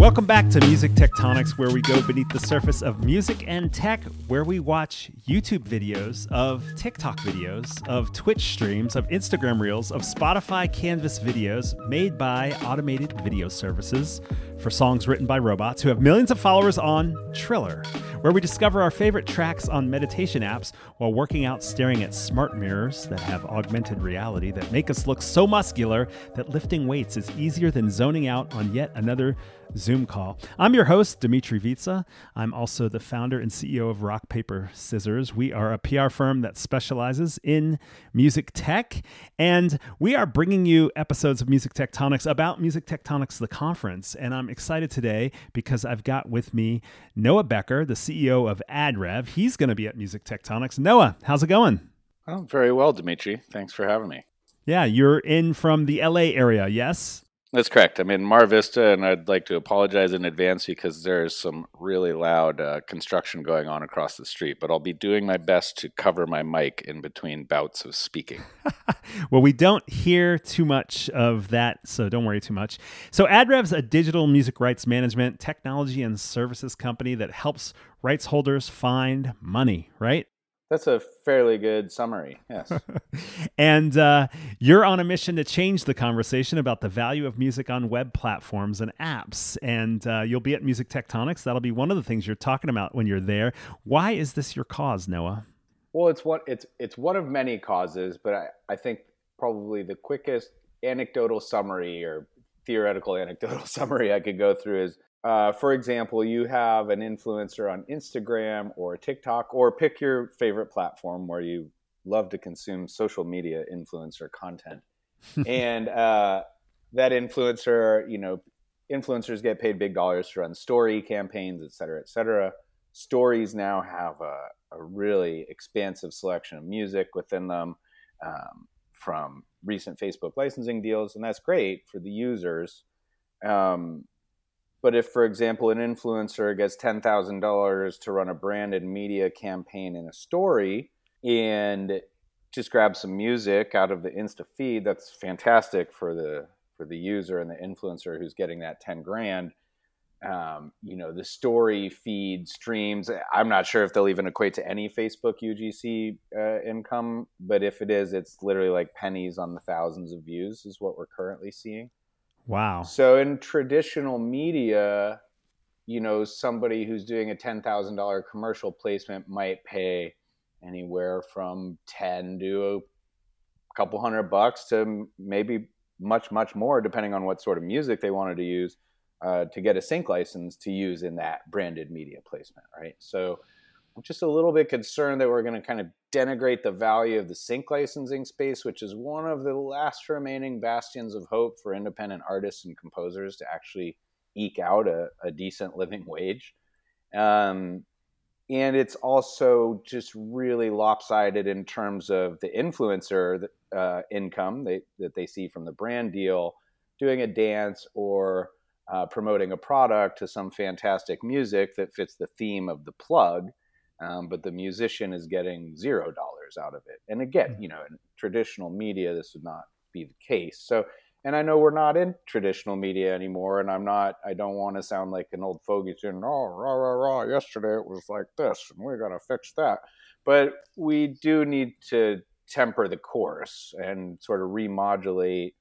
Welcome back to Music Tectonics, where we go beneath the surface of music and tech, where we watch YouTube videos, of TikTok videos, of Twitch streams, of Instagram reels, of Spotify Canvas videos made by automated video services for songs written by robots who have millions of followers on Triller, where we discover our favorite tracks on meditation apps while working out staring at smart mirrors that have augmented reality that make us look so muscular that lifting weights is easier than zoning out on yet another Zoom call. I'm your host, Dmitri Vietze. I'm also the founder and CEO of Rock Paper Scissors. We are a PR firm that specializes in music tech, and we are bringing you episodes of Music Tectonics about Music Tectonics, the conference. And I'm excited today because I've got with me Noah Becker, the CEO of AdRev. He's going to be at Music Tectonics. Noah, how's it going? Oh, very well, Dmitri. Thanks for having me. Yeah, you're in from the LA area, yes? That's correct. I'm in Mar Vista, and I'd like to apologize in advance because there's some really loud uh, construction going on across the street. But I'll be doing my best to cover my mic in between bouts of speaking. well, we don't hear too much of that, so don't worry too much. So, AdRev's a digital music rights management, technology, and services company that helps rights holders find money, right? That's a fairly good summary. Yes. and uh, you're on a mission to change the conversation about the value of music on web platforms and apps. And uh, you'll be at Music Tectonics. That'll be one of the things you're talking about when you're there. Why is this your cause, Noah? Well, it's one it's it's one of many causes, but I, I think probably the quickest anecdotal summary or theoretical anecdotal summary I could go through is uh, for example, you have an influencer on Instagram or TikTok, or pick your favorite platform where you love to consume social media influencer content. and uh, that influencer, you know, influencers get paid big dollars to run story campaigns, et cetera, et cetera. Stories now have a, a really expansive selection of music within them um, from recent Facebook licensing deals, and that's great for the users. Um, but if, for example, an influencer gets $10,000 to run a branded media campaign in a story and just grab some music out of the Insta feed, that's fantastic for the for the user and the influencer who's getting that 10 grand. Um, you know, the story feed streams. I'm not sure if they'll even equate to any Facebook UGC uh, income, but if it is, it's literally like pennies on the thousands of views, is what we're currently seeing. Wow. So in traditional media, you know, somebody who's doing a $10,000 commercial placement might pay anywhere from 10 to a couple hundred bucks to maybe much, much more, depending on what sort of music they wanted to use uh, to get a sync license to use in that branded media placement, right? So Just a little bit concerned that we're going to kind of denigrate the value of the sync licensing space, which is one of the last remaining bastions of hope for independent artists and composers to actually eke out a, a decent living wage. Um, and it's also just really lopsided in terms of the influencer uh, income that they see from the brand deal, doing a dance or uh, promoting a product to some fantastic music that fits the theme of the plug um, but the musician is getting zero dollars out of it. And again, hmm. you know, in traditional media, this would not be the case. So, and I know we're not in traditional media anymore, and I'm not. I don't want to sound like an old fogey saying, "Oh, rah rah rah." Yesterday it was like this, and we got to fix that. But we do need to temper the course and sort of remodulate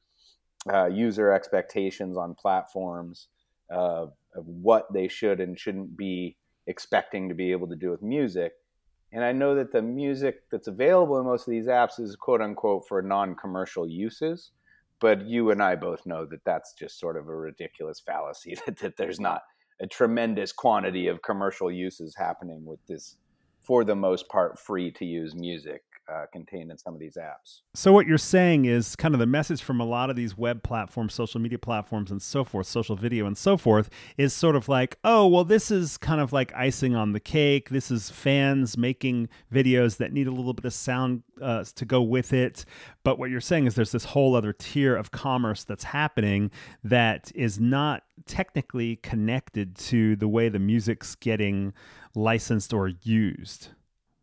uh, user expectations on platforms uh, of what they should and shouldn't be expecting to be able to do with music. And I know that the music that's available in most of these apps is quote unquote for non commercial uses. But you and I both know that that's just sort of a ridiculous fallacy that, that there's not a tremendous quantity of commercial uses happening with this, for the most part, free to use music uh, contained in some of these apps. So, what you're saying is kind of the message from a lot of these web platforms, social media platforms, and so forth, social video and so forth, is sort of like, oh, well, this is kind of like icing on the cake. This is fans making videos that need a little bit of sound uh, to go with it. But what you're saying is there's this whole other tier of commerce that's happening that is not technically connected to the way the music's getting licensed or used.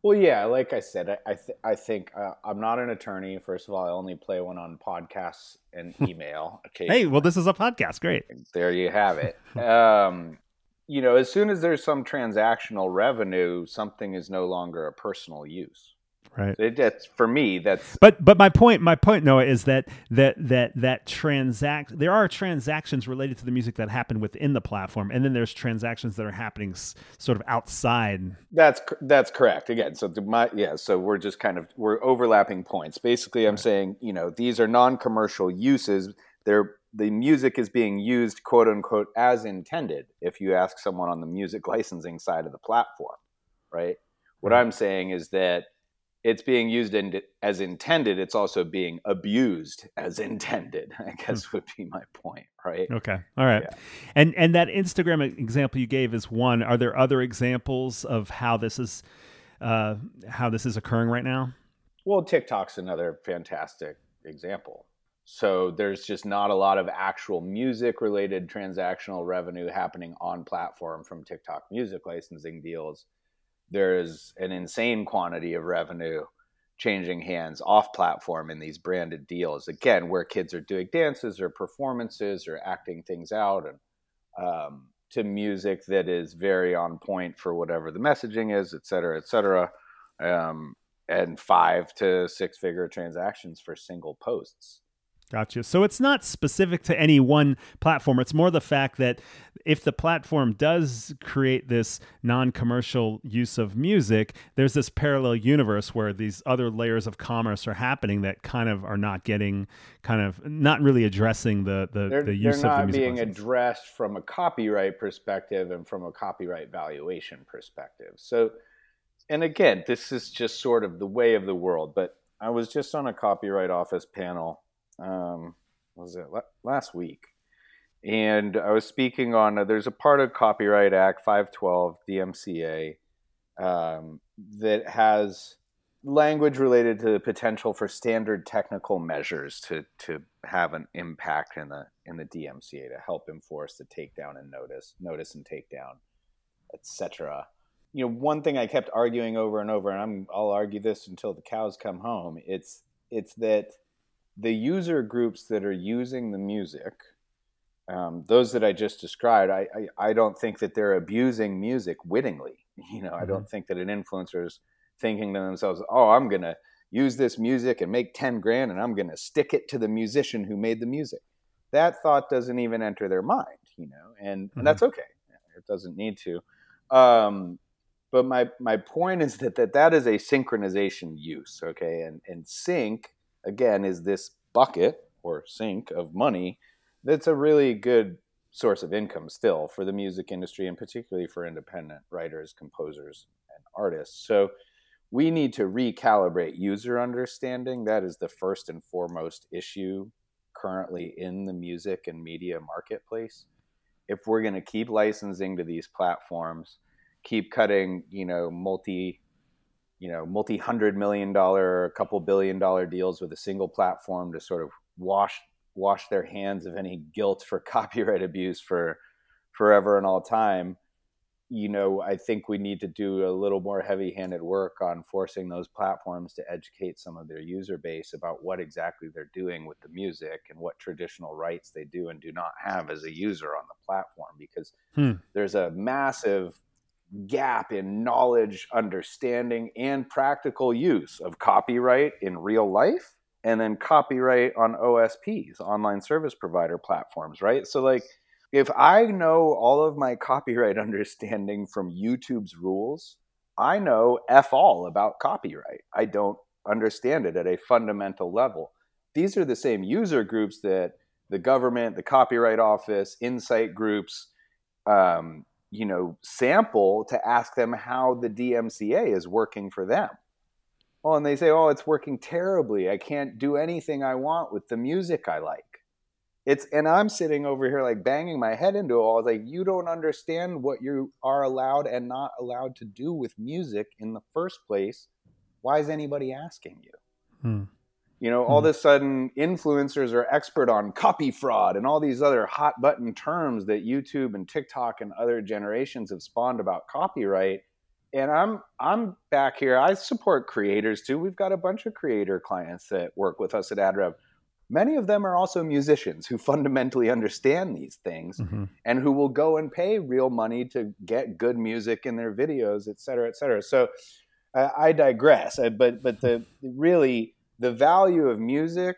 Well, yeah, like I said, I I, th- I think uh, I'm not an attorney. First of all, I only play one on podcasts and email. occasionally. Hey, well, this is a podcast. Great. there you have it. Um, you know, as soon as there's some transactional revenue, something is no longer a personal use. Right. It, that's for me. That's But but my point my point Noah is that that that that transact there are transactions related to the music that happen within the platform and then there's transactions that are happening s- sort of outside. that's that's correct. Again, so my yeah. So we're just kind of we're overlapping points. Basically, I'm saying you know these are non-commercial uses. They're the music is being used quote unquote as intended. If you ask someone on the music licensing side of the platform, right? What Right. I'm saying is that it's being used in, as intended. It's also being abused as intended. I guess would be my point, right? Okay. All right. Yeah. And and that Instagram example you gave is one. Are there other examples of how this is uh, how this is occurring right now? Well, TikTok's another fantastic example. So there's just not a lot of actual music related transactional revenue happening on platform from TikTok music licensing deals. There's an insane quantity of revenue changing hands off platform in these branded deals. Again, where kids are doing dances or performances or acting things out and um, to music that is very on point for whatever the messaging is, et cetera, et cetera. Um, and five to six figure transactions for single posts. Gotcha. So it's not specific to any one platform. It's more the fact that if the platform does create this non commercial use of music, there's this parallel universe where these other layers of commerce are happening that kind of are not getting, kind of not really addressing the, the, They're, the they're use of the not music. being license. addressed from a copyright perspective and from a copyright valuation perspective. So, and again, this is just sort of the way of the world. But I was just on a copyright office panel. Um, was it last week? And I was speaking on. Uh, there's a part of Copyright Act 512 DMCA um, that has language related to the potential for standard technical measures to to have an impact in the in the DMCA to help enforce the takedown and notice notice and takedown, etc. You know, one thing I kept arguing over and over, and I'm I'll argue this until the cows come home. It's it's that the user groups that are using the music, um, those that I just described, I, I I don't think that they're abusing music wittingly. You know, I don't think that an influencer is thinking to themselves, "Oh, I'm gonna use this music and make ten grand, and I'm gonna stick it to the musician who made the music." That thought doesn't even enter their mind, you know, and, Mhm. and that's okay. It doesn't need to. Um, but my my point is that that, that is a synchronization use, okay, and and sync again is this bucket or sink of money that's a really good source of income still for the music industry and particularly for independent writers, composers, and artists. So we need to recalibrate user understanding. That is the first and foremost issue currently in the music and media marketplace. If we're going to keep licensing to these platforms, keep cutting, you know, multi you know, multi hundred million dollar, a couple billion dollar deals with a single platform to sort of wash wash their hands of any guilt for copyright abuse for forever and all time. You know, I think we need to do a little more heavy handed work on forcing those platforms to educate some of their user base about what exactly they're doing with the music and what traditional rights they do and do not have as a user on the platform because Hmm. there's a massive gap in knowledge, understanding, and practical use of copyright in real life, and then copyright on OSPs, online service provider platforms, right? So, like, if I know all of my copyright understanding from YouTube's rules, I know F all about copyright. I don't understand it at a fundamental level. These are the same user groups that the government, the Copyright Office, insight groups, um, you know, sample to ask them how the DMCA is working for them. Well, and they say, "Oh, it's working terribly. I can't do anything I want with the music I like." It's and I'm sitting over here like banging my head into it all. Like you don't understand what you are allowed and not allowed to do with music in the first place. Why is anybody asking you? Hmm. You know, all Hmm. of a sudden, influencers are expert on copy fraud and all these other hot button terms that YouTube and TikTok and other generations have spawned about copyright. and I'm I'm back here. I support creators too. We've got a bunch of creator clients that work with us at AdRev. Many of them are also musicians who fundamentally understand these things Mm-hmm. and who will go and pay real money to get good music in their videos, et cetera, et cetera. So uh, I digress. Uh, But but the really the value of music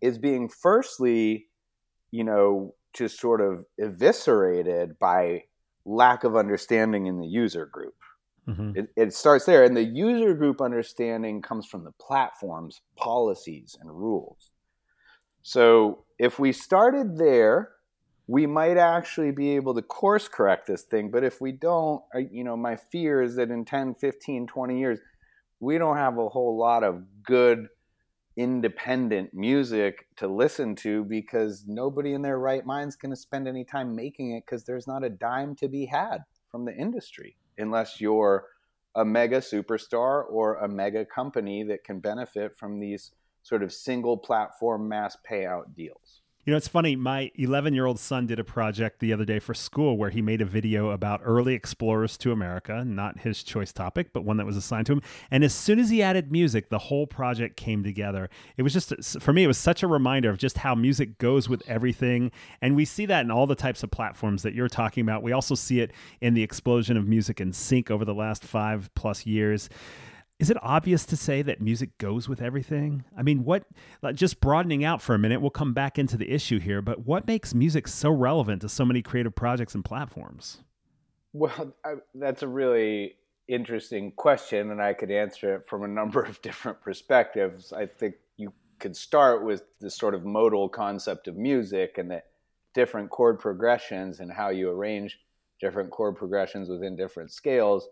is being firstly, you know, just sort of eviscerated by lack of understanding in the user group. Mm-hmm. It, it starts there, and the user group understanding comes from the platform's policies and rules. So if we started there, we might actually be able to course correct this thing. But if we don't, you know, my fear is that in 10, 15, 20 years, we don't have a whole lot of good independent music to listen to because nobody in their right mind's going to spend any time making it because there's not a dime to be had from the industry unless you're a mega superstar or a mega company that can benefit from these sort of single platform mass payout deals. You know, it's funny. My 11 year old son did a project the other day for school where he made a video about early explorers to America, not his choice topic, but one that was assigned to him. And as soon as he added music, the whole project came together. It was just, for me, it was such a reminder of just how music goes with everything. And we see that in all the types of platforms that you're talking about. We also see it in the explosion of music and sync over the last five plus years is it obvious to say that music goes with everything? I mean, what, just broadening out for a minute, we'll come back into the issue here, but what makes music so relevant to so many creative projects and platforms? Well, I, that's a really interesting question, and I could answer it from a number of different perspectives. I think you could start with the sort of modal concept of music and that different chord progressions and how you arrange different chord progressions within different scales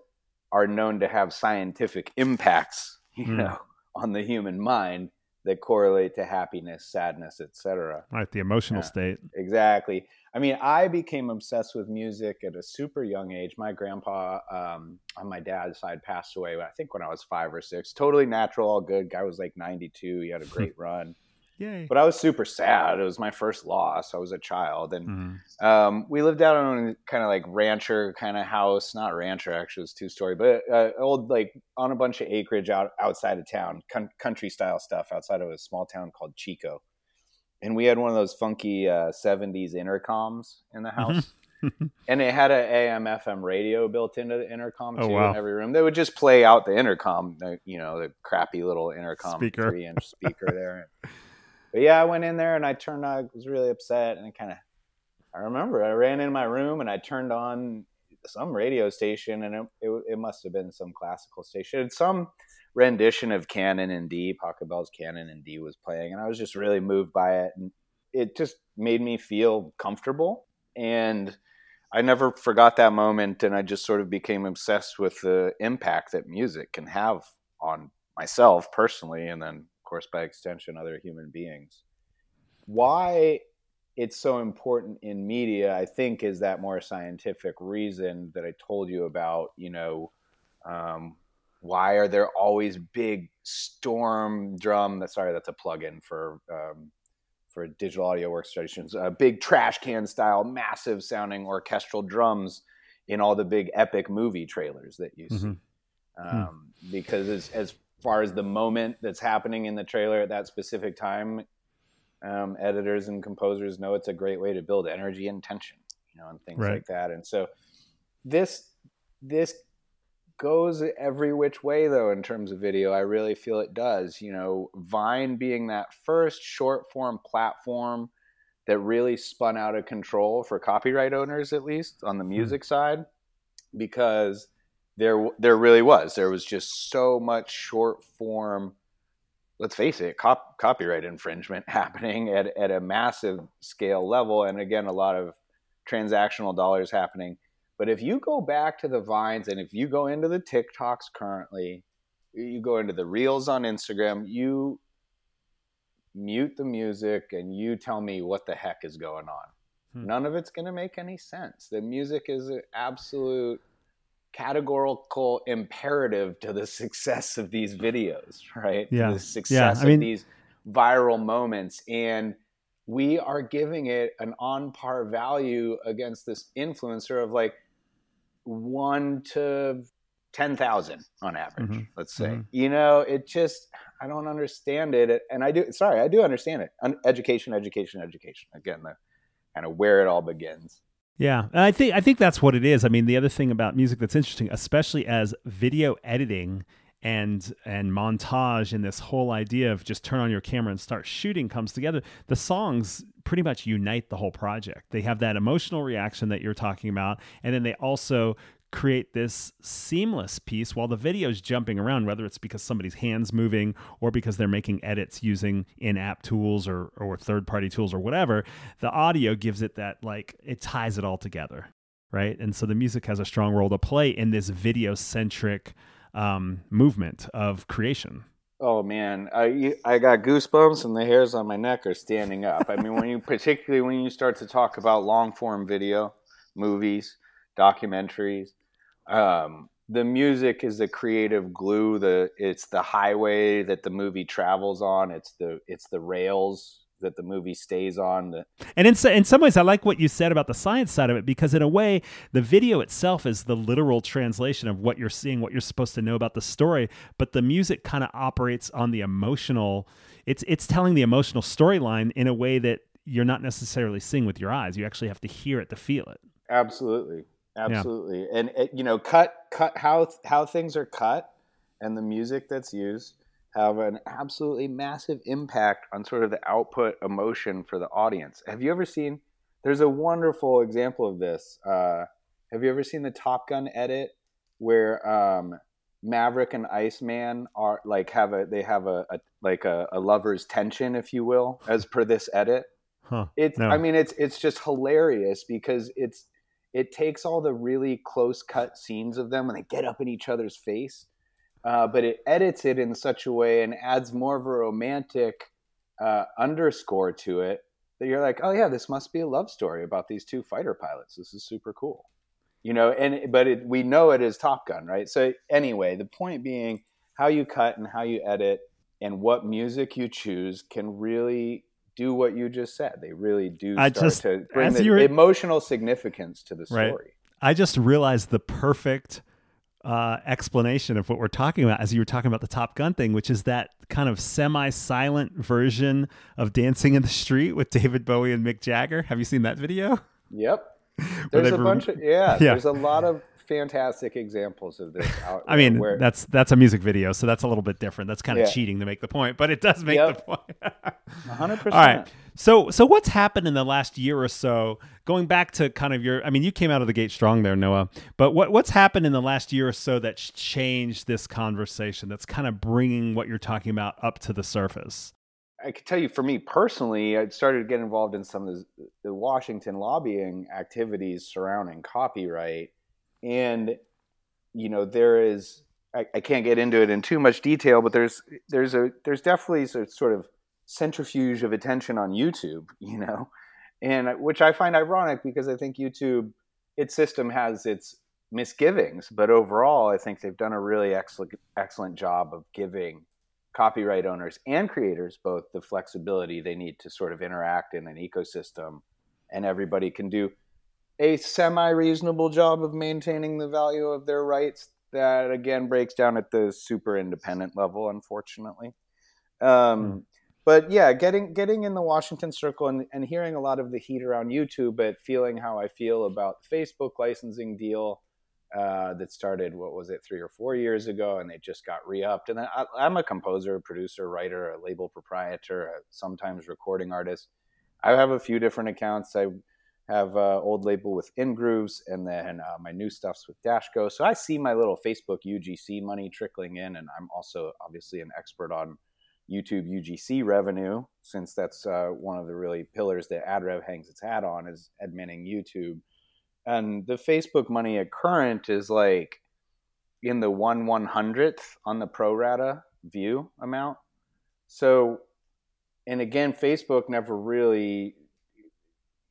are known to have scientific impacts, you Hmm. know, on the human mind that correlate to happiness, sadness, etc. Right, the emotional Yeah. state. Exactly. I mean, I became obsessed with music at a super young age. My grandpa um, on my dad's side passed away, I think, when I was five or six. Totally natural, all good. Guy was like 92. He had a great run. Yay. But I was super sad. It was my first loss. I was a child. And Mhm. um, we lived out on a kind of like rancher kind of house. Not rancher, actually, it was two story, but uh, old, like on a bunch of acreage out outside of town, con- country style stuff outside of a small town called Chico. And we had one of those funky uh, 70s intercoms in the house. and it had an AM FM radio built into the intercom Oh, too wow. in every room. They would just play out the intercom, the, you know, the crappy little intercom Speaker. three inch speaker there. But yeah, I went in there and I turned. I was really upset and kind of. I remember I ran in my room and I turned on some radio station and it, it, it must have been some classical station. It's some rendition of Canon in D. Pachelbel's Canon in D was playing, and I was just really moved by it, and it just made me feel comfortable. And I never forgot that moment, and I just sort of became obsessed with the impact that music can have on myself personally, and then, course, by extension, other human beings. Why it's so important in media, I think, is that more scientific reason that I told you about. You know, um, why are there always big Stormdrum? That sorry, that's a plugin for um, for digital audio workstations. Uh, big trash can style, massive sounding orchestral drums in all the big epic movie trailers that you see. Mhm. Um, Because as, as far as the moment that's happening in the trailer at that specific time, um, editors and composers know it's a great way to build energy and tension, you know, and things Right. like that. And so this this goes every which way though in terms of video. I really feel it does. You know, Vine being that first short form platform that really spun out of control for copyright owners, at least on the music side, because there there really was. There was just so much short form let's face it cop, copyright infringement happening at, at a massive scale level and again a lot of transactional dollars happening. But if you go back to the vines and if you go into the tiktoks currently you go into the reels on instagram you mute the music and you tell me what the heck is going on. Hmm. none of it's going to make any sense. The music is an absolute categorical imperative to the success of these videos, right? Yeah. The success I mean- of these viral moments. And we are giving it an on par value against this influencer of like one to 10,000 on average, Mhm. let's say. Mhm. You know, it just, I don't understand it. And I do, sorry, I do understand it. Education, education, education. Again, the kind of where it all begins. Yeah, I think I think that's what it is. I mean, the other thing about music that's interesting, especially as video editing and and montage and this whole idea of just turn on your camera and start shooting comes together, the songs pretty much unite the whole project. They have that emotional reaction that you're talking about, and then they also create this seamless piece while the video's jumping around, whether it's because somebody's hands moving or because they're making edits using in-app tools or or third-party tools or whatever. The audio gives it that like it ties it all together, right? And so the music has a strong role to play in this video-centric um, movement of creation. Oh man, I I got goosebumps and the hairs on my neck are standing up. I mean, when you particularly when you start to talk about long form video, movies, documentaries, um, the music is the creative glue. The it's the highway that the movie travels on. It's the it's the rails that the movie stays on. The, And in, in some ways, I like what you said about the science side of it because, in a way, the video itself is the literal translation of what you're seeing, what you're supposed to know about the story. But the music kind of operates on the emotional. It's it's telling the emotional storyline in a way that you're not necessarily seeing with your eyes. You actually have to hear it to feel it. Absolutely, absolutely, and it, you know, cut cut how how things are cut, and the music that's used have an absolutely massive impact on sort of the output emotion for the audience. Have you ever seen? There's a wonderful example of this. Uh, have you ever seen the Top Gun edit where um, Maverick and Iceman are like have a they have a, a like a, a lover's tension, if you will, as per this edit? Huh. It's No. I mean it's it's just hilarious because it's it takes all the really close cut scenes of them when they get up in each other's face, uh, but it edits it in such a way and adds more of a romantic uh, underscore to it that you're like, oh yeah, this must be a love story about these two fighter pilots. This is super cool, you know. And but it, we know it is Top Gun, right? So anyway, the point being, how you cut and how you edit and what music you choose can really do what you just said. They really do I start just- to bring the were- emotional significance to the Right. story. I just realized the perfect uh, explanation of what we're talking about as you were talking about the Top Gun thing, which is that kind of semi-silent version of Dancing in the Street with David Bowie and Mick Jagger. Have you seen that video? Yep. There's a bunch of yeah, Yeah. There's a lot of fantastic examples of this out I mean, where that's that's a music video, so that's a little bit different. That's kind of Yeah. cheating to make the point, but it does make Yep. the point. 100%. All right. So so what's happened in the last year or so? Going back to kind of your, I mean, you came out of the gate strong there, Noah. But what what's happened in the last year or so that's changed this conversation? That's kind of bringing what you're talking about up to the surface. I can tell you, for me personally, I started to get involved in some of the, the Washington lobbying activities surrounding copyright, and you know there is. I, I can't get into it in too much detail, but there's there's a there's definitely a sort of centrifuge of attention on YouTube, you know, and which I find ironic because I think YouTube, its system has its misgivings, but overall, I think they've done a really excellent excellent job of giving copyright owners and creators both the flexibility they need to sort of interact in an ecosystem and everybody can do a semi reasonable job of maintaining the value of their rights that again breaks down at the super independent level unfortunately. Um, but yeah getting getting in the washington circle and, and hearing a lot of the heat around youtube but feeling how i feel about the facebook licensing deal uh, that started what was it three or four years ago and they just got re-upped. And then I, i'm a composer producer writer a label proprietor a sometimes recording artist. I have a few different accounts. I have uh, old label with ingrooves and then uh, my new stuff's with dashgo so i see my little facebook ugc money trickling in and i'm also obviously an expert on youtube ugc revenue since that's uh, one of the really pillars that adrev hangs its hat on is admitting youtube and the Facebook money at current is like in the one one hundredth on the pro rata view amount. So, and again, Facebook never really,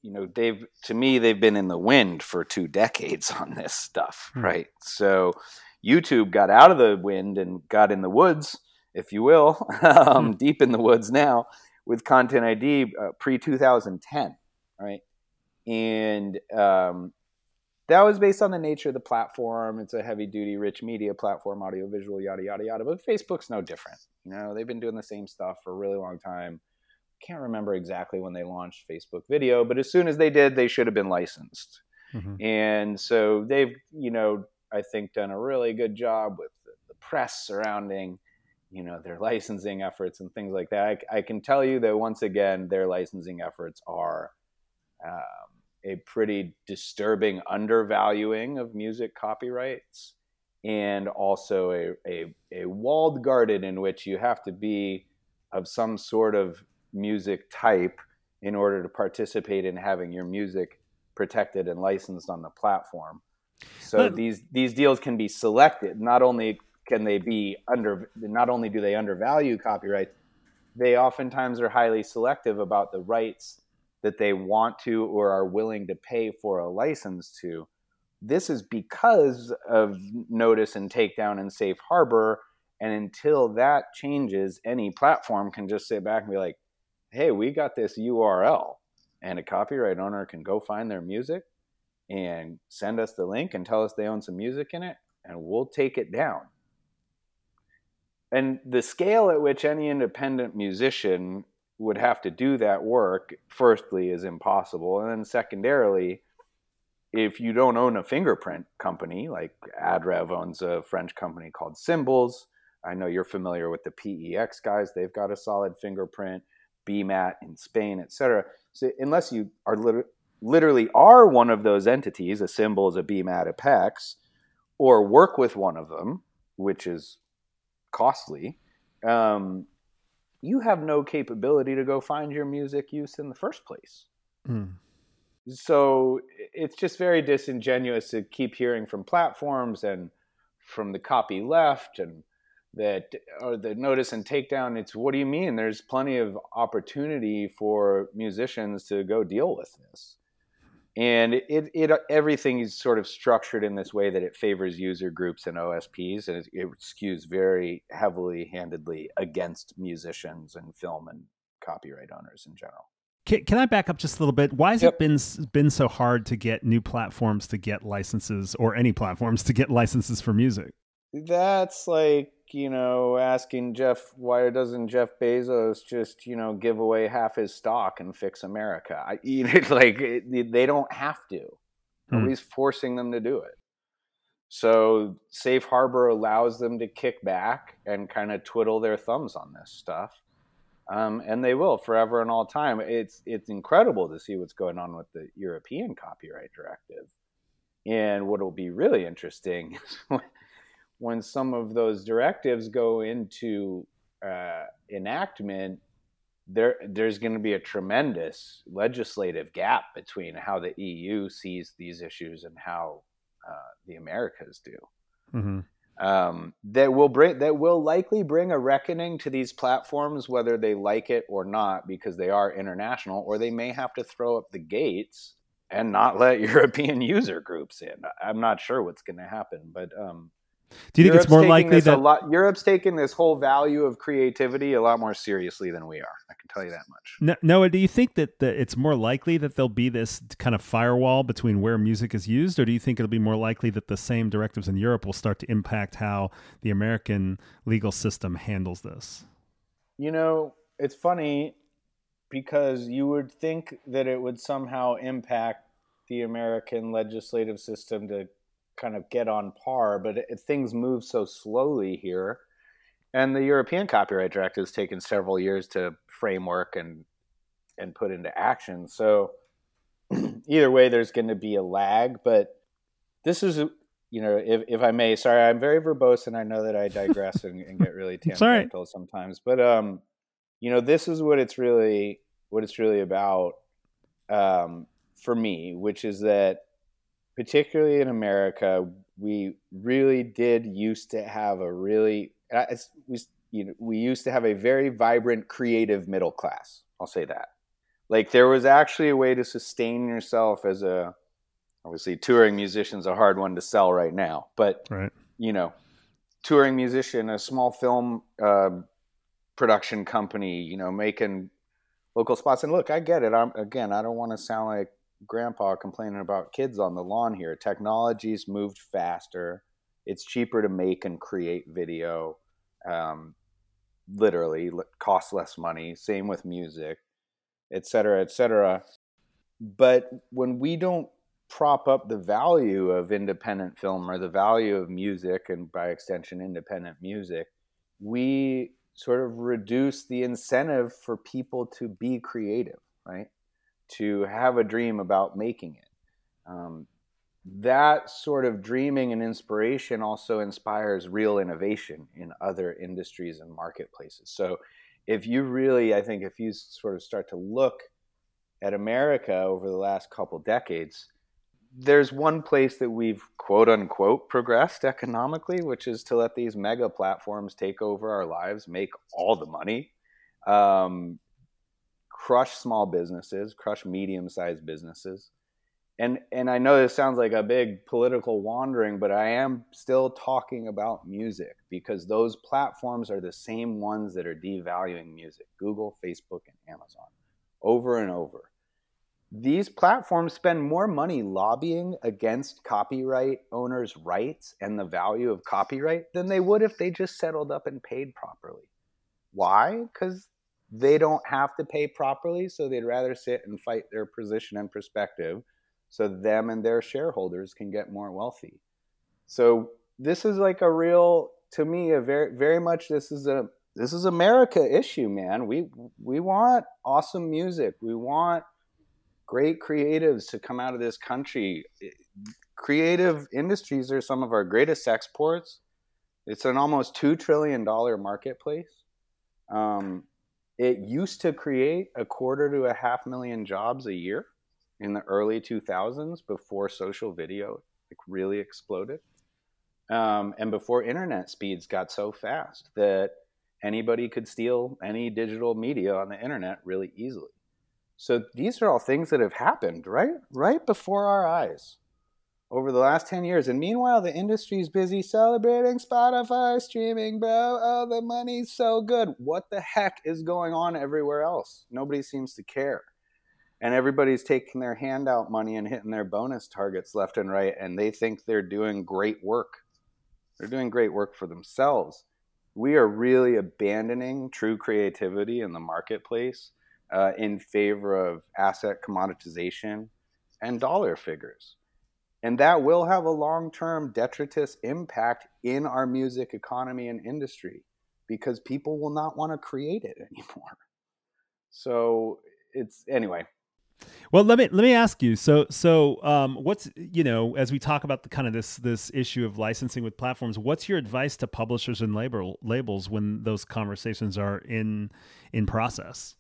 you know, they've to me they've been in the wind for two decades on this stuff, Hmm. right? So, YouTube got out of the wind and got in the woods, if you will, um, deep in the woods now with Content ID uh, pre two thousand ten, right? And um, that was based on the nature of the platform. It's a heavy duty, rich media platform, audio, visual, yada yada yada. But Facebook's no different. You know, they've been doing the same stuff for a really long time. Can't remember exactly when they launched Facebook Video, but as soon as they did, they should have been licensed. Mm-hmm. And so they've, you know, I think done a really good job with the, the press surrounding, you know, their licensing efforts and things like that. I, I, can tell you that once again, their licensing efforts are um, a pretty disturbing undervaluing of music copyrights and also a, a, a walled garden in which you have to be of some sort of music type in order to participate in having your music protected and licensed on the platform. So but, these these deals can be selected. Not only can they be under, not only do they undervalue copyright, they oftentimes are highly selective about the rights that they want to or are willing to pay for a license to. This is because of notice and takedown and safe harbor. And until that changes, any platform can just sit back and be like, hey, we got this URL. And a copyright owner can go find their music and send us the link and tell us they own some music in it, and we'll take it down. And the scale at which any independent musician would have to do that work, firstly, is impossible. And then secondarily, if you don't own a fingerprint company, like Adrev owns a French company called Simbals. I know you're familiar with the PEX guys. They've got a solid fingerprint, BMAT in Spain, etc. So unless you are lit- literally are one of those entities, a Simbals, a BMAT, a PEX, or work with one of them, which is costly, um, you have no capability to go find your music use in the first place. Mm. So it's just very disingenuous to keep hearing from platforms and from the copy left and that or the notice and takedown it's what do you mean there's plenty of opportunity for musicians to go deal with this and it, it everything is sort of structured in this way that it favors user groups and OSPs, and it, it skews very heavily handedly against musicians and film and copyright owners in general. Can, can I back up just a little bit? Why has yep. it been been so hard to get new platforms to get licenses, or any platforms to get licenses for music? That's like you know, asking Jeff, why doesn't Jeff Bezos just, you know, give away half his stock and fix America? I, you know, like they don't have to. Hmm. Nobody's forcing them to do it. So Safe Harbor allows them to kick back and kind of twiddle their thumbs on this stuff. Um, and they will forever and all time. It's it's incredible to see what's going on with the European copyright directive. And what will be really interesting when some of those directives go into uh, enactment, there there's going to be a tremendous legislative gap between how the EU sees these issues and how uh, the Americas do. Mm-hmm. Um, that will bring that will likely bring a reckoning to these platforms, whether they like it or not, because they are international, or they may have to throw up the gates and not let European user groups in. I'm not sure what's going to happen, but um, do you think it's more likely that lot, Europe's taking this whole value of creativity a lot more seriously than we are? I can tell you that much. Noah, do you think that the, it's more likely that there'll be this kind of firewall between where music is used, or do you think it'll be more likely that the same directives in Europe will start to impact how the American legal system handles this? You know, it's funny because you would think that it would somehow impact the American legislative system to kind of get on par, but it, things move so slowly here. And the European Copyright Directive has taken several years to framework and and put into action. So either way, there's going to be a lag. But this is, you know, if, if I may, sorry, I'm very verbose, and I know that I digress and, and, get really tangential sometimes. But um, you know, this is what it's really what it's really about um, for me, which is that particularly in America, we really did used to have a really we you know we used to have a very vibrant creative middle class. I'll say that. Like there was actually a way to sustain yourself as a obviously touring musician's a hard one to sell right now, but right. you know, touring musician, a small film uh, production company, you know, making local spots. And look, I get it. I'm again, I don't want to sound like grandpa complaining about kids on the lawn here. Technology's moved faster. It's cheaper to make and create video. Um, literally, costs less money. Same with music, et cetera, et cetera. But when we don't prop up the value of independent film or the value of music and by extension independent music we sort of reduce the incentive for people to be creative right to have a dream about making it. Um, that sort of dreaming and inspiration also inspires real innovation in other industries and marketplaces. So if you really i think if you sort of start to look at america over the last couple decades there's one place that we've quote unquote progressed economically, which is to let these mega platforms take over our lives, make all the money, um, crush small businesses, crush medium sized businesses. And, and I know this sounds like a big political wandering, but I am still talking about music because those platforms are the same ones that are devaluing music Google, Facebook, and Amazon over and over these platforms spend more money lobbying against copyright owners' rights and the value of copyright than they would if they just settled up and paid properly. Why? Because they don't have to pay properly, so they'd rather sit and fight their position and perspective so them and their shareholders can get more wealthy. So this is like a real to me a very very much this is a this is America issue, man. We we want awesome music. We want great creatives to come out of this country. Creative industries are some of our greatest exports. It's an almost $2 trillion marketplace. Um, it used to create a quarter to a half million jobs a year in the early 2000s before social video like, really exploded. Um, and before internet speeds got so fast that anybody could steal any digital media on the internet really easily. So these are all things that have happened right right before our eyes over the last 10 years. And meanwhile, the industry's busy celebrating Spotify streaming, bro. Oh, the money's so good. What the heck is going on everywhere else? Nobody seems to care. And everybody's taking their handout money and hitting their bonus targets left and right, and they think they're doing great work. They're doing great work for themselves. We are really abandoning true creativity in the marketplace uh, in favor of asset commoditization and dollar figures. And that will have a long term detritus impact in our music economy and industry because people will not want to create it anymore. So it's anyway. Well, let me let me ask you. So so um, what's you know as we talk about the kind of this this issue of licensing with platforms, what's your advice to publishers and label labels when those conversations are in in process?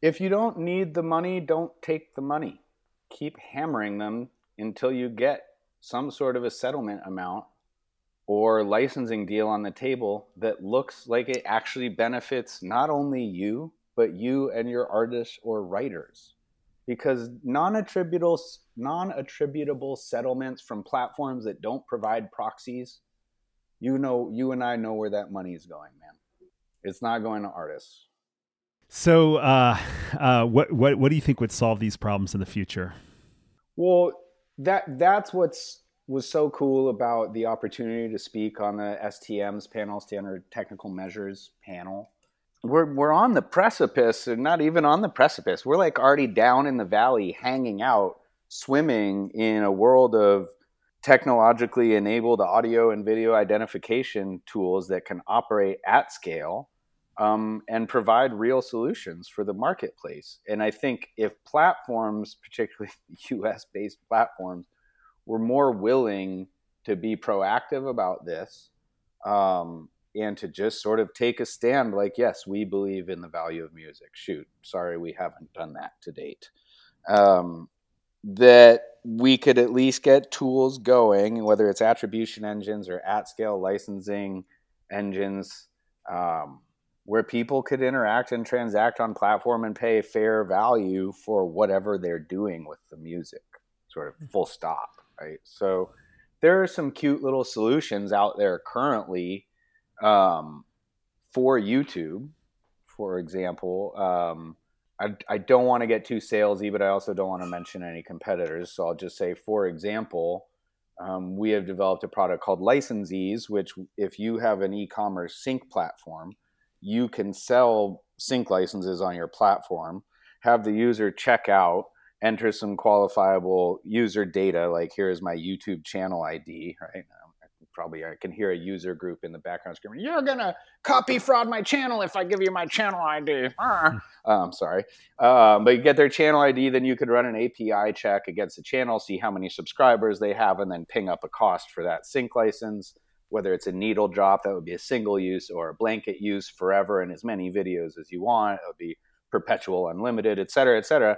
If you don't need the money, don't take the money. Keep hammering them until you get some sort of a settlement amount or licensing deal on the table that looks like it actually benefits not only you, but you and your artists or writers. Because non-attributable non-attributable settlements from platforms that don't provide proxies, you know you and I know where that money is going, man. It's not going to artists. So, uh, uh, what what what do you think would solve these problems in the future? Well, that that's what's was so cool about the opportunity to speak on the STM's panel, Standard Technical Measures panel. We're we're on the precipice, and not even on the precipice. We're like already down in the valley, hanging out, swimming in a world of technologically enabled audio and video identification tools that can operate at scale um, and provide real solutions for the marketplace. And I think if platforms, particularly US based platforms, were more willing to be proactive about this um, and to just sort of take a stand like, yes, we believe in the value of music. Shoot, sorry, we haven't done that to date. Um, that we could at least get tools going, whether it's attribution engines or at scale licensing engines. Um, where people could interact and transact on platform and pay fair value for whatever they're doing with the music sort of full stop right so there are some cute little solutions out there currently um, for youtube for example um, I, I don't want to get too salesy, but I also don't want to mention any competitors. So I'll just say, for example, um, we have developed a product called Licensees, which, if you have an e commerce sync platform, you can sell sync licenses on your platform, have the user check out, enter some qualifiable user data, like here's my YouTube channel ID, right? probably I can hear a user group in the background screaming, "You're gonna copy fraud my channel if I give you my channel ID." Ah. um, sorry, um, but you get their channel ID, then you could run an API check against the channel, see how many subscribers they have, and then ping up a cost for that sync license. Whether it's a needle drop, that would be a single use, or a blanket use forever and as many videos as you want. It would be perpetual, unlimited, et cetera, et cetera.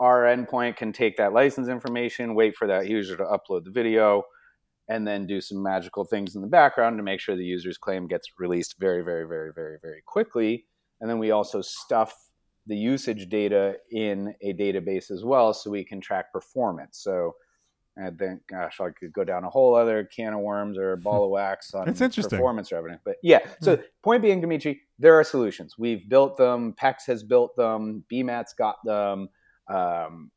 Our endpoint can take that license information, wait for that user to upload the video, and then do some magical things in the background to make sure the user's claim gets released very, very, very, very, very quickly. And then we also stuff the usage data in a database as well so we can track performance. So I think, gosh, I could go down a whole other can of worms or a ball of wax on That's interesting. performance revenue. But yeah, so point being, Dmitri, there are solutions. We've built them. PEX has built them. BMAT's got them. Um,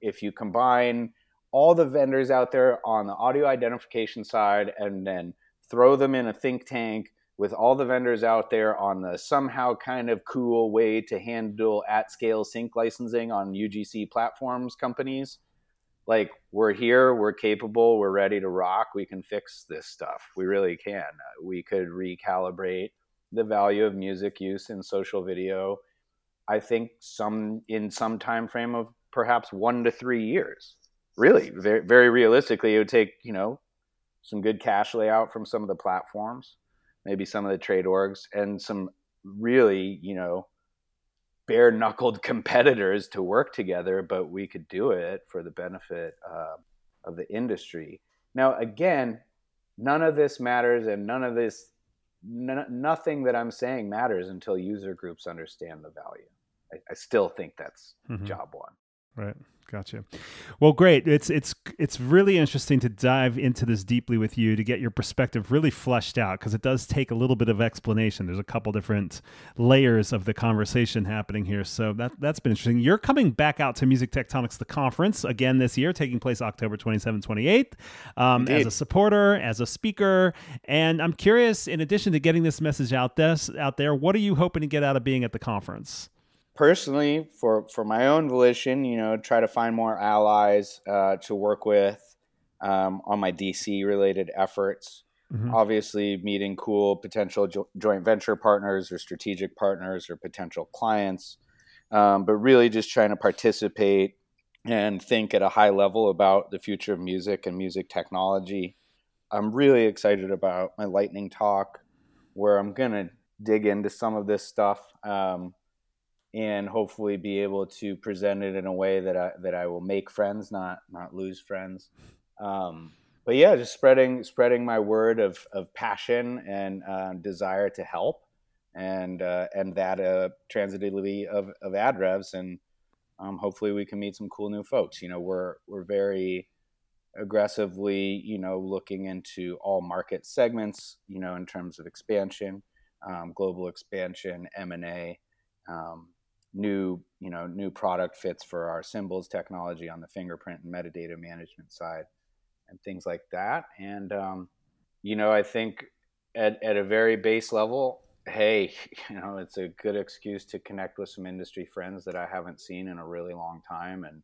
if you combine all the vendors out there on the audio identification side and then throw them in a think tank with all the vendors out there on the somehow kind of cool way to handle at scale sync licensing on UGC platforms companies. Like, we're here, we're capable, we're ready to rock, we can fix this stuff. We really can. We could recalibrate the value of music use in social video. I think some in some time frame of perhaps one to three years really very, very realistically, it would take you know some good cash layout from some of the platforms, maybe some of the trade orgs, and some really you know bare knuckled competitors to work together. But we could do it for the benefit uh, of the industry. Now, again, none of this matters, and none of this, n- nothing that I'm saying matters until user groups understand the value. I, I still think that's mm-hmm. job one. Right. Gotcha. Well, great. It's it's it's really interesting to dive into this deeply with you to get your perspective really fleshed out because it does take a little bit of explanation. There's a couple different layers of the conversation happening here, so that that's been interesting. You're coming back out to Music Tectonics, the conference again this year, taking place October 27th, 28th, um, as a supporter, as a speaker, and I'm curious. In addition to getting this message out this out there, what are you hoping to get out of being at the conference? Personally, for for my own volition, you know, try to find more allies uh, to work with um, on my DC related efforts. Mm-hmm. Obviously, meeting cool potential jo- joint venture partners or strategic partners or potential clients, um, but really just trying to participate and think at a high level about the future of music and music technology. I'm really excited about my lightning talk, where I'm gonna dig into some of this stuff. Um, and hopefully be able to present it in a way that I that I will make friends, not not lose friends. Um, but yeah, just spreading spreading my word of of passion and uh, desire to help, and uh, and that uh, transitively of of AdRev's, and um, hopefully we can meet some cool new folks. You know, we're we're very aggressively, you know, looking into all market segments. You know, in terms of expansion, um, global expansion, M and A. Um, new you know new product fits for our Simbals technology on the fingerprint and metadata management side and things like that and um, you know i think at, at a very base level hey you know it's a good excuse to connect with some industry friends that i haven't seen in a really long time and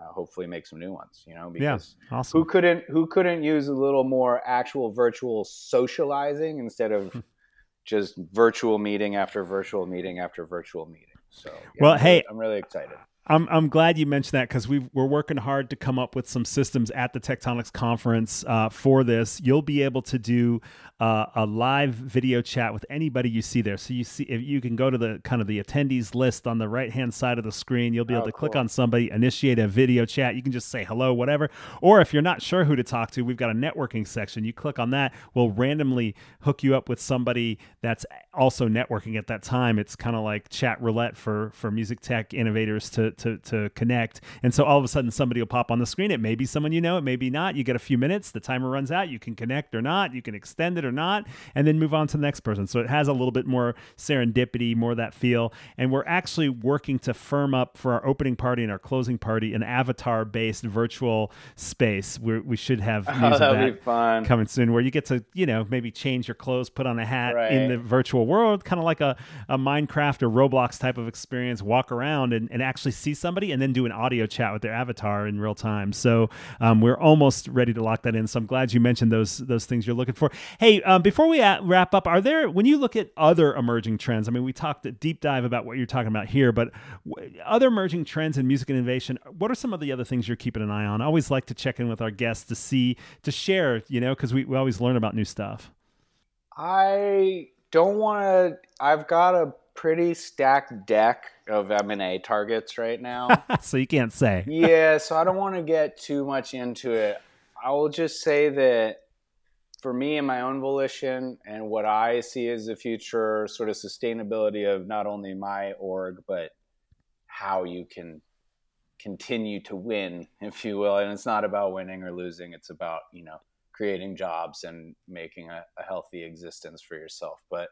uh, hopefully make some new ones you know because yeah, awesome. who couldn't who couldn't use a little more actual virtual socializing instead of just virtual meeting after virtual meeting after virtual meeting so, yeah, well, I'm hey, really, I'm really excited. I'm I'm glad you mentioned that because we we're working hard to come up with some systems at the Tectonics conference uh, for this. You'll be able to do uh, a live video chat with anybody you see there. So you see if you can go to the kind of the attendees list on the right hand side of the screen. You'll be able oh, to cool. click on somebody, initiate a video chat. You can just say hello, whatever. Or if you're not sure who to talk to, we've got a networking section. You click on that. We'll randomly hook you up with somebody that's also networking at that time. It's kind of like chat roulette for for music tech innovators to to to connect. And so all of a sudden somebody will pop on the screen. It may be someone you know, it may be not. You get a few minutes, the timer runs out, you can connect or not, you can extend it or not, and then move on to the next person. So it has a little bit more serendipity, more that feel. And we're actually working to firm up for our opening party and our closing party an avatar based virtual space where we should have Oh, news of that'd that coming soon where you get to you know maybe change your clothes put on a hat Right. in the virtual world kind of like a, a minecraft or roblox type of experience walk around and, and actually see somebody and then do an audio chat with their avatar in real time. So um, we're almost ready to lock that in. So i'm glad you mentioned those those things you're looking for. Hey um, before we at, wrap up are there when you look at other emerging trends i mean we talked a deep dive about what you're talking about here but w- other emerging trends in music innovation what are some of the other things you're keeping an eye on? I always like to check in with our guests to see to share you know because we, we always learn about new stuff. I don't want to. I've got a pretty stacked deck of M and A targets right now. so you can't say yeah, so I don't want to get too much into it. I will just say that for me and my own volition and what I see as the future sort of sustainability of not only my org, but how you can continue to win, if you will. And it's not about winning or losing, it's about, you know, creating jobs and making a, a healthy existence for yourself. But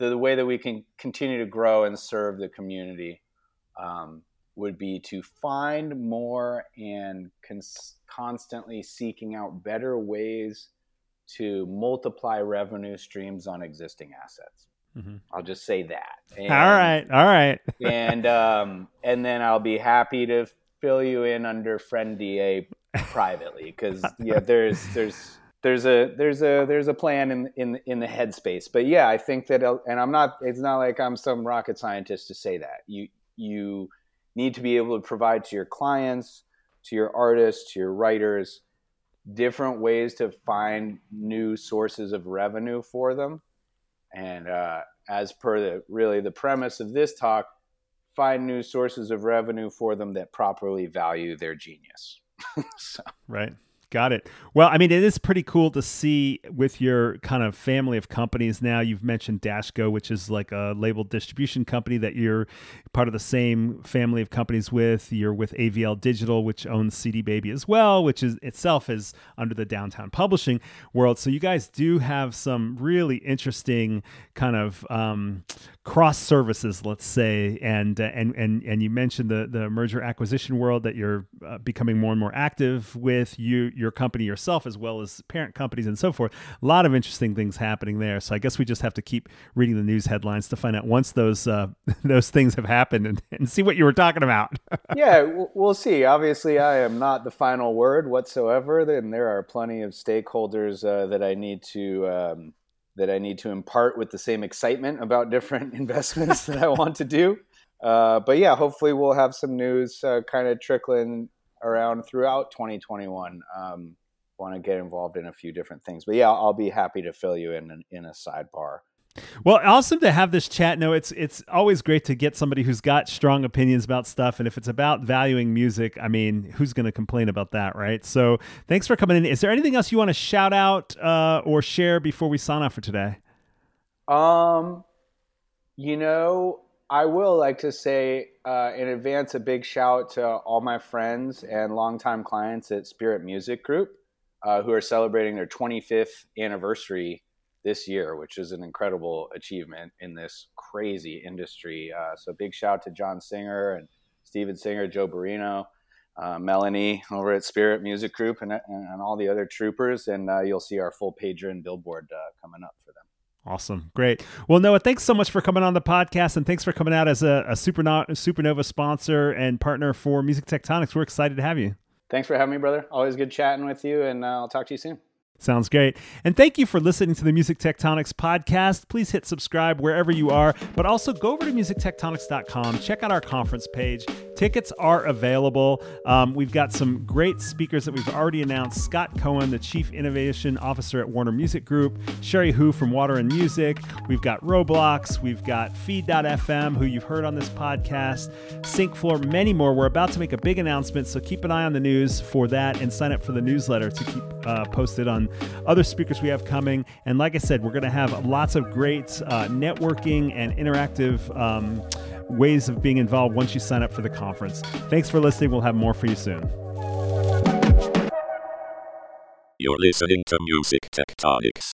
the, the way that we can continue to grow and serve the community um, would be to find more and cons- constantly seeking out better ways to multiply revenue streams on existing assets. Mhm. I'll just say that. And, all right all right and um, and then I'll be happy to fill you in under friend DA privately because yeah, there's there's there's a there's a there's a plan in in in the headspace. But yeah, I think that uh, and I'm not. It's not like I'm some rocket scientist to say that you you need to be able to provide to your clients, to your artists, to your writers, different ways to find new sources of revenue for them. And uh, as per the really the premise of this talk, find new sources of revenue for them that properly value their genius. so. Right. Got it. Well, I mean, it is pretty cool to see with your kind of family of companies now. You've mentioned Dashgo, which is like a label distribution company that you're part of the same family of companies with. You're with AVL Digital, which owns CD Baby as well, which is itself is under the downtown publishing world. So you guys do have some really interesting kind of um, cross services, let's say, and uh, and and and you mentioned the the merger acquisition world that you're uh, becoming more and more active with you your company yourself as well as parent companies and so forth. A lot of interesting things happening there. So I guess we just have to keep reading the news headlines to find out once those uh, those things have happened and, and see what you were talking about. yeah, we'll see. Obviously, I am not the final word whatsoever. and there are plenty of stakeholders uh, that I need to um, that I need to impart with the same excitement about different investments that I want to do. Uh, but yeah, hopefully we'll have some news uh, kind of trickling around throughout 2021. Um, want to get involved in a few different things, but yeah, I'll be happy to fill you in in a sidebar. Well, awesome to have this chat. No, it's it's always great to get somebody who's got strong opinions about stuff, and if it's about valuing music, I mean, who's going to complain about that, right? So, thanks for coming in. Is there anything else you want to shout out uh, or share before we sign off for today? Um, you know, I will like to say uh, in advance a big shout to all my friends and longtime clients at Spirit Music Group uh, who are celebrating their 25th anniversary this year, which is an incredible achievement in this crazy industry. Uh, so, big shout to John Singer and Steven Singer, Joe Barino. Uh, Melanie over at Spirit Music Group and, and, all the other troopers, and uh, you'll see our full pager and billboard uh, coming up for them. Awesome. Great. Well, Noah, thanks so much for coming on the podcast and thanks for coming out as a, a Supernova, Supernova sponsor and partner for Music Tectonics. We're excited to have you. Thanks for having me, brother. Always good chatting with you, and uh, I'll talk to you soon. Sounds great. And thank you for listening to the Music Tectonics podcast. Please hit subscribe wherever you are, but also go over to musictectonics.com. Check out our conference page. Tickets are available. Um, we've got some great speakers that we've already announced Scott Cohen, the Chief Innovation Officer at Warner Music Group, Cherie Hu from Water and Music. We've got Roblox. We've got Feed.fm, who you've heard on this podcast, Syncfloor, many more. We're about to make a big announcement, so keep an eye on the news for that and sign up for the newsletter to keep uh, posted on other speakers we have coming. And like I said, we're going to have lots of great uh, networking and interactive. Um, ways of being involved once you sign up for the conference. Thanks for listening. We'll have more for you soon. You're listening to Music Tectonics.